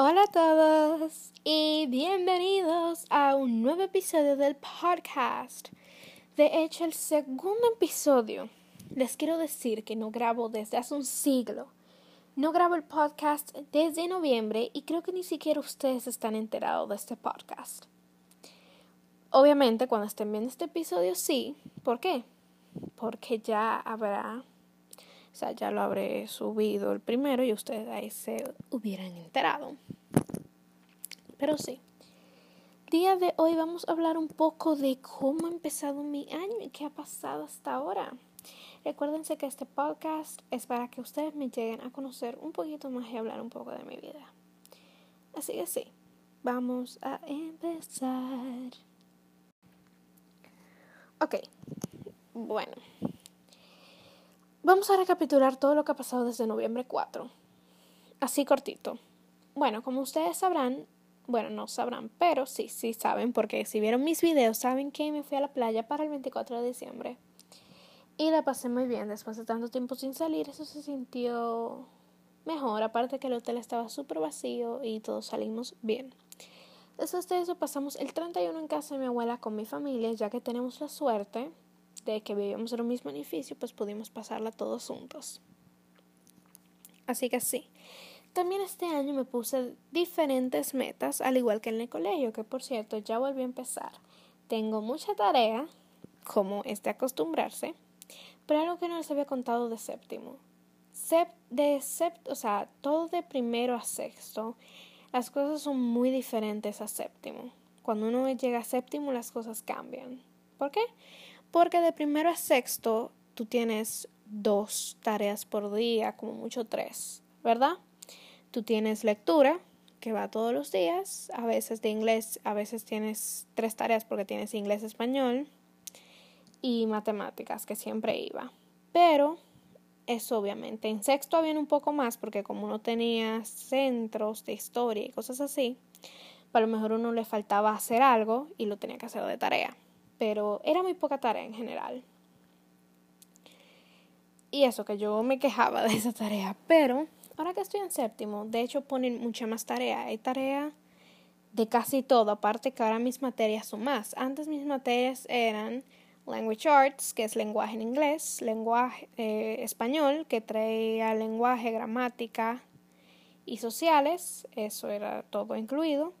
Hola a todos y bienvenidos a un nuevo episodio del podcast. De hecho, el segundo episodio. Les quiero decir que no grabo desde hace un siglo. No grabo el podcast desde noviembre y creo que ni siquiera ustedes están enterados de este podcast. Obviamente, cuando estén viendo este episodio, sí. ¿Por qué? Porque ya habrá o sea, ya lo habré subido el primero y ustedes ahí se hubieran enterado. Pero sí. Día de hoy vamos a hablar un poco de cómo ha empezado mi año y qué ha pasado hasta ahora. Recuérdense que este podcast es para que ustedes me lleguen a conocer un poquito más y hablar un poco de mi vida. Así que sí, vamos a empezar. Ok, bueno. Vamos a recapitular todo lo que ha pasado desde noviembre 4. Así cortito. Bueno, como ustedes sabrán, bueno, no sabrán, pero sí, sí saben, porque si vieron mis videos, saben que me fui a la playa para el 24 de diciembre. Y la pasé muy bien después de tanto tiempo sin salir, eso se sintió mejor, aparte que el hotel estaba súper vacío y todos salimos bien. Después de eso pasamos el 31 en casa de mi abuela con mi familia, ya que tenemos la suerte de que vivíamos en un mismo edificio, pues pudimos pasarla todos juntos. Así que sí. También este año me puse diferentes metas, al igual que en el colegio, que por cierto ya volví a empezar. Tengo mucha tarea, como es de acostumbrarse, pero algo que no les había contado de séptimo. de sept, o sea, todo de primero a sexto, las cosas son muy diferentes a séptimo. Cuando uno llega a séptimo, las cosas cambian. ¿Por qué? Porque de primero a sexto tú tienes dos tareas por día, como mucho tres, ¿verdad? Tú tienes lectura, que va todos los días, a veces de inglés, a veces tienes tres tareas porque tienes inglés, español y matemáticas, que siempre iba. Pero eso obviamente. En sexto había un poco más porque como uno tenía centros de historia y cosas así, a lo mejor uno le faltaba hacer algo y lo tenía que hacer de tarea pero era muy poca tarea en general. Y eso, que yo me quejaba de esa tarea, pero ahora que estoy en séptimo, de hecho ponen mucha más tarea. Hay tarea de casi todo, aparte que ahora mis materias son más. Antes mis materias eran Language Arts, que es lenguaje en inglés, lenguaje eh, español, que traía lenguaje, gramática y sociales, eso era todo incluido.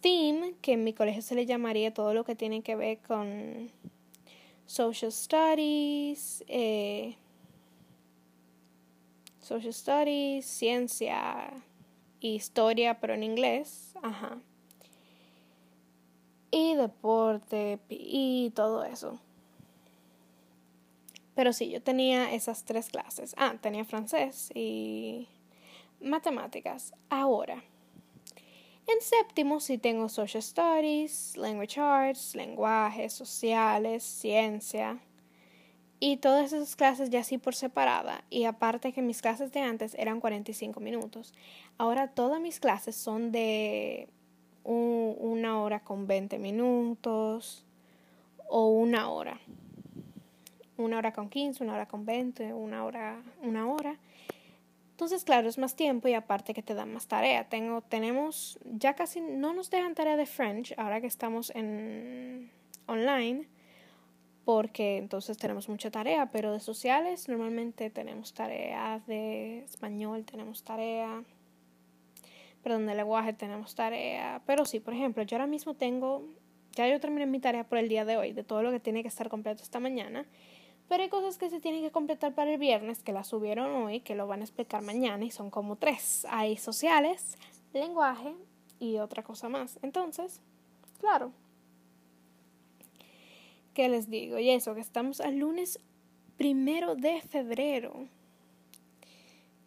Theme, que en mi colegio se le llamaría todo lo que tiene que ver con social studies, eh, social studies, ciencia, historia, pero en inglés, ajá. Y deporte y todo eso. Pero sí, yo tenía esas tres clases. Ah, tenía francés y matemáticas. Ahora. En séptimo sí tengo Social Studies, Language Arts, lenguajes sociales, ciencia y todas esas clases ya sí por separada y aparte que mis clases de antes eran 45 minutos. Ahora todas mis clases son de una hora con 20 minutos o una hora. Una hora con 15, una hora con 20, una hora, una hora. Entonces, claro, es más tiempo y aparte que te dan más tarea. Tengo, tenemos, ya casi no nos dejan tarea de French ahora que estamos en online, porque entonces tenemos mucha tarea, pero de sociales normalmente tenemos tarea de español, tenemos tarea, perdón, de lenguaje tenemos tarea, pero sí, por ejemplo, yo ahora mismo tengo, ya yo terminé mi tarea por el día de hoy, de todo lo que tiene que estar completo esta mañana, pero hay cosas que se tienen que completar para el viernes, que las subieron hoy, que lo van a explicar mañana y son como tres. Hay sociales, lenguaje y otra cosa más. Entonces, claro. ¿Qué les digo? Y eso, que estamos al lunes primero de febrero.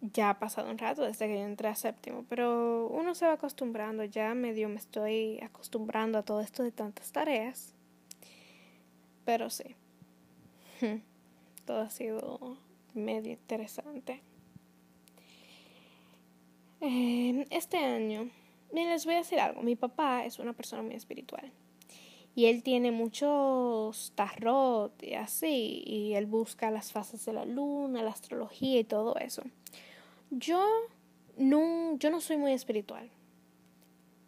Ya ha pasado un rato desde que yo entré a séptimo, pero uno se va acostumbrando, ya medio me estoy acostumbrando a todo esto de tantas tareas. Pero sí. Todo ha sido medio interesante. Eh, este año, miren, les voy a decir algo. Mi papá es una persona muy espiritual. Y él tiene muchos tarot y así. Y él busca las fases de la luna, la astrología y todo eso. Yo no, yo no soy muy espiritual.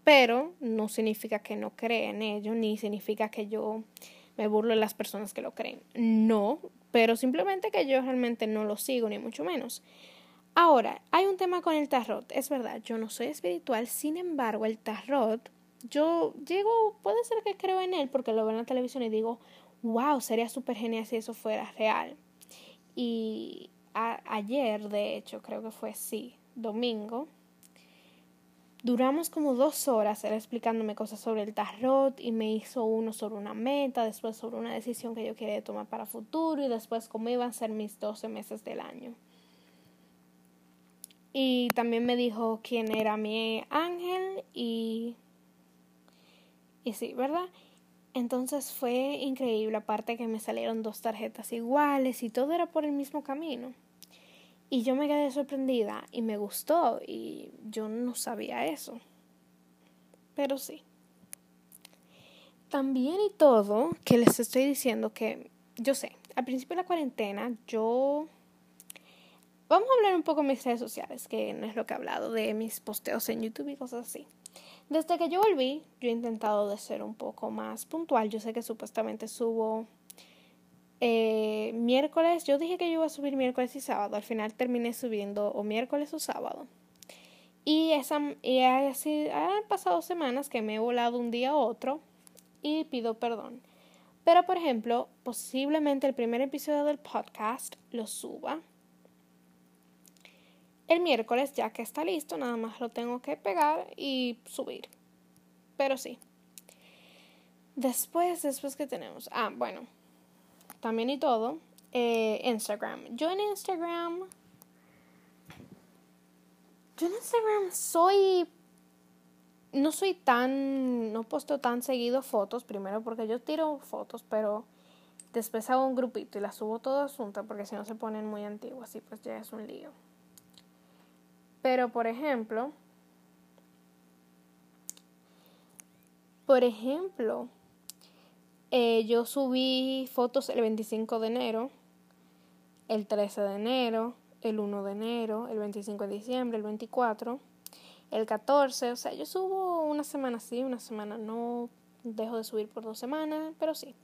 pero no significa que no crea en ello, ni significa que yo me burlo de las personas que lo creen. No, pero simplemente que yo realmente no lo sigo, ni mucho menos. Ahora, hay un tema con el tarot. Es verdad, yo no soy espiritual, sin embargo, el tarot, yo llego, puede ser que creo en él porque lo veo en la televisión y digo, wow, sería súper genial si eso fuera real. Y ayer, de hecho, creo que fue sí, domingo, duramos como dos horas él explicándome cosas sobre el tarot y me hizo uno sobre una meta, después sobre una decisión que yo quería tomar para futuro y después cómo iban a ser mis 12 meses del año. Y también me dijo quién era mi ángel y... Y sí, ¿verdad? Entonces fue increíble, aparte que me salieron dos tarjetas iguales y todo era por el mismo camino. Y yo me quedé sorprendida y me gustó y yo no sabía eso. Pero sí. También y todo que les estoy diciendo que yo sé, al principio de la cuarentena yo... Vamos a hablar un poco de mis redes sociales, que no es lo que he hablado, de mis posteos en YouTube y cosas así. Desde que yo volví, yo he intentado de ser un poco más puntual. Yo sé que supuestamente subo eh, miércoles. Yo dije que yo iba a subir miércoles y sábado. Al final terminé subiendo o miércoles o sábado. Y, esa, así han pasado semanas que me he volado un día a otro y pido perdón. Pero, por ejemplo, posiblemente el primer episodio del podcast lo suba el miércoles, ya que está listo, nada más lo tengo que pegar y subir. Pero sí. Después, después que tenemos. Ah, bueno. También y todo. Eh, Instagram. Yo en Instagram. Yo en Instagram soy. No soy tan. No posto tan seguido fotos. Primero porque yo tiro fotos, pero después hago un grupito y las subo todas juntas porque si no se ponen muy antiguas y pues ya es un lío. Pero, por ejemplo, por ejemplo, eh, yo subí fotos el 25 de enero, el 13 de enero, el 1 de enero, el 25 de diciembre, el 24, el 14, o sea, yo subo una semana sí, una semana no, dejo de subir por dos semanas, pero sí.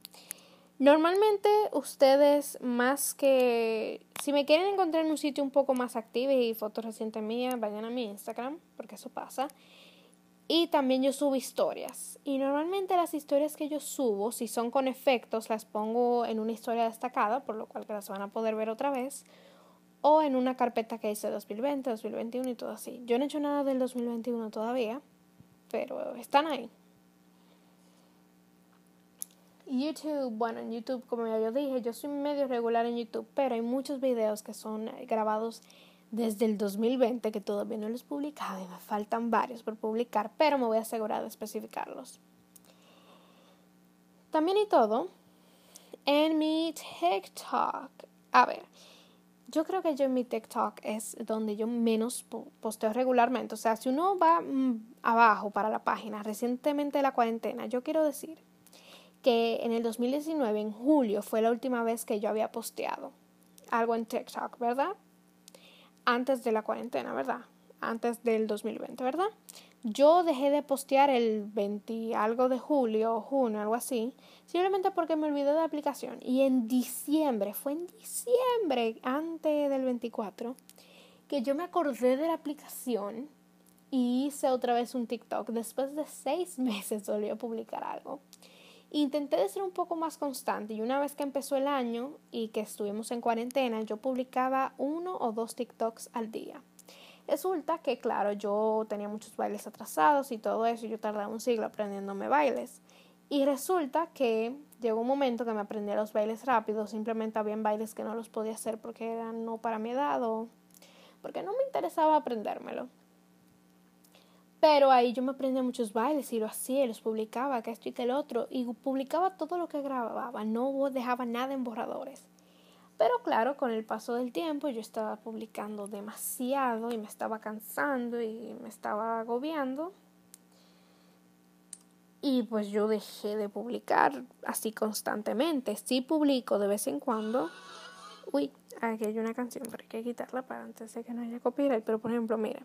Normalmente ustedes más que si me quieren encontrar en un sitio un poco más activo y fotos recientes mías, vayan a mi Instagram, porque eso pasa. Y también yo subo historias. Y normalmente las historias que yo subo, si son con efectos, las pongo en una historia destacada, por lo cual que las van a poder ver otra vez. O en una carpeta que dice 2020, 2021 y todo así. Yo no he hecho nada del 2021 todavía, pero están ahí. YouTube, bueno, en YouTube, como ya yo dije, yo soy medio regular en YouTube, pero hay muchos videos que son eh, grabados desde el 2020 que todavía no los he publicado y me faltan varios por publicar, pero me voy a asegurar de especificarlos. También y todo, en mi TikTok, a ver, yo creo que yo en mi TikTok es donde yo menos posteo regularmente. O sea, si uno va mm, abajo para la página, recientemente de la cuarentena, yo quiero decir que en el 2019, en julio, fue la última vez que yo había posteado algo en TikTok, ¿verdad? Antes de la cuarentena, ¿verdad? Antes del 2020, ¿verdad? Yo dejé de postear el 20 algo de julio o junio, algo así, simplemente porque me olvidé de la aplicación. Y en diciembre, fue en diciembre, antes del 24, que yo me acordé de la aplicación y hice otra vez un TikTok. Después de seis meses volví a publicar algo. Intenté de ser un poco más constante y una vez que empezó el año y que estuvimos en cuarentena, yo publicaba uno o dos TikToks al día. Resulta que, claro, yo tenía muchos bailes atrasados y todo eso, y yo tardaba un siglo aprendiéndome bailes. Y resulta que llegó un momento que me aprendí los bailes rápidos, simplemente había bailes que no los podía hacer porque eran no para mi edad o porque no me interesaba aprendérmelo. Pero ahí yo me aprendía muchos bailes y lo hacía, los publicaba, que esto y que el otro, y publicaba todo lo que grababa, no dejaba nada en borradores. Pero claro, con el paso del tiempo yo estaba publicando demasiado y me estaba cansando y me estaba agobiando. Y pues yo dejé de publicar así constantemente. Sí publico de vez en cuando. Uy, aquí hay una canción, pero hay que quitarla para antes de que no haya copyright. Pero por ejemplo, mira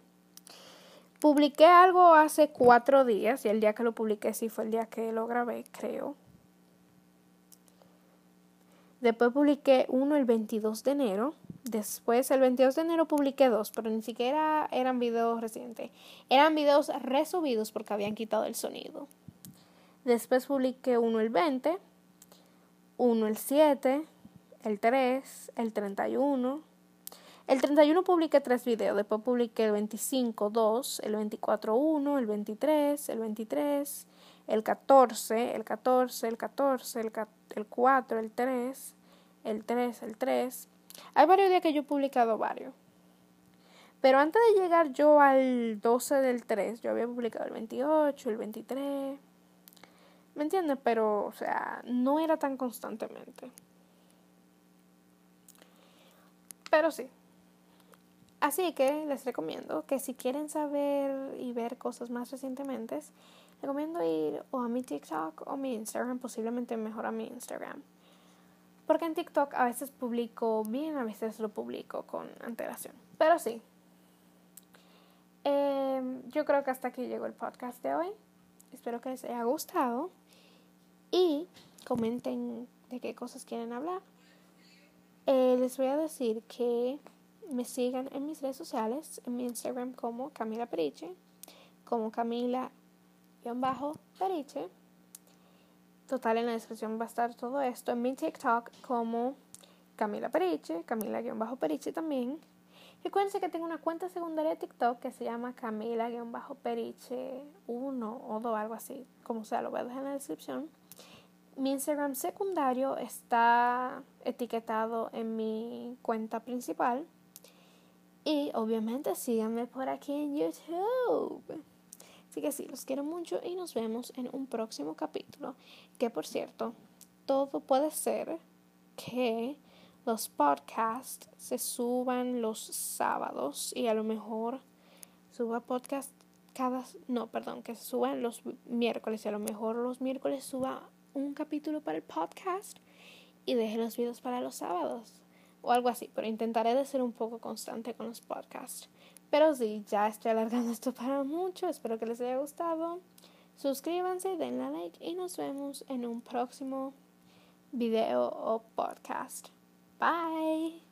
Publiqué algo hace cuatro días y el día que lo publiqué sí fue el día que lo grabé, creo. Después publiqué uno el 22 de enero. Después, el 22 de enero publiqué dos, pero ni siquiera eran videos recientes. Eran videos resubidos porque habían quitado el sonido. Después publiqué uno el 20, uno el 7, el 3, el 31. El 31 publiqué tres videos, después publiqué el 25, 2, el 24, 1, el 23, el 23, el 14, el 14, el 14, el, el 4, el 3, el 3, el 3. Hay varios días que yo he publicado varios. Pero antes de llegar yo al 12 del 3, yo había publicado el 28, el 23. ¿Me entiendes? Pero, o sea, no era tan constantemente. Pero sí. Así que les recomiendo que si quieren saber y ver cosas más recientemente, recomiendo ir o a mi TikTok o mi Instagram, posiblemente mejor a mi Instagram. Porque en TikTok a veces publico bien, a veces lo publico con antelación. Pero sí. Em, yo creo que hasta aquí llegó el podcast de hoy. Espero que les haya gustado. Y comenten de qué cosas quieren hablar. Eh, les voy a decir que me sigan en mis redes sociales, en mi Instagram como Camila Periche, como Camila-Periche Total, en la descripción va a estar todo esto. En mi TikTok como Camila Periche, Camila-Periche también. Recuerden que tengo una cuenta secundaria de TikTok que se llama Camila-Periche 1 o 2, algo así. Como sea, lo voy a dejar en la descripción. Mi Instagram secundario está etiquetado en mi cuenta principal. Y obviamente síganme por aquí en YouTube. Así que sí, los quiero mucho y nos vemos en un próximo capítulo. Que por cierto, todo puede ser que los podcasts se suban los sábados y a lo mejor suba podcast cada no, perdón, que se suban los miércoles y a lo mejor los miércoles suba un capítulo para el podcast y deje los videos para los sábados o algo así, pero intentaré de ser un poco constante con los podcasts. Pero sí, ya estoy alargando esto para mucho. Espero que les haya gustado. Suscríbanse, denle like y nos vemos en un próximo video o podcast. Bye.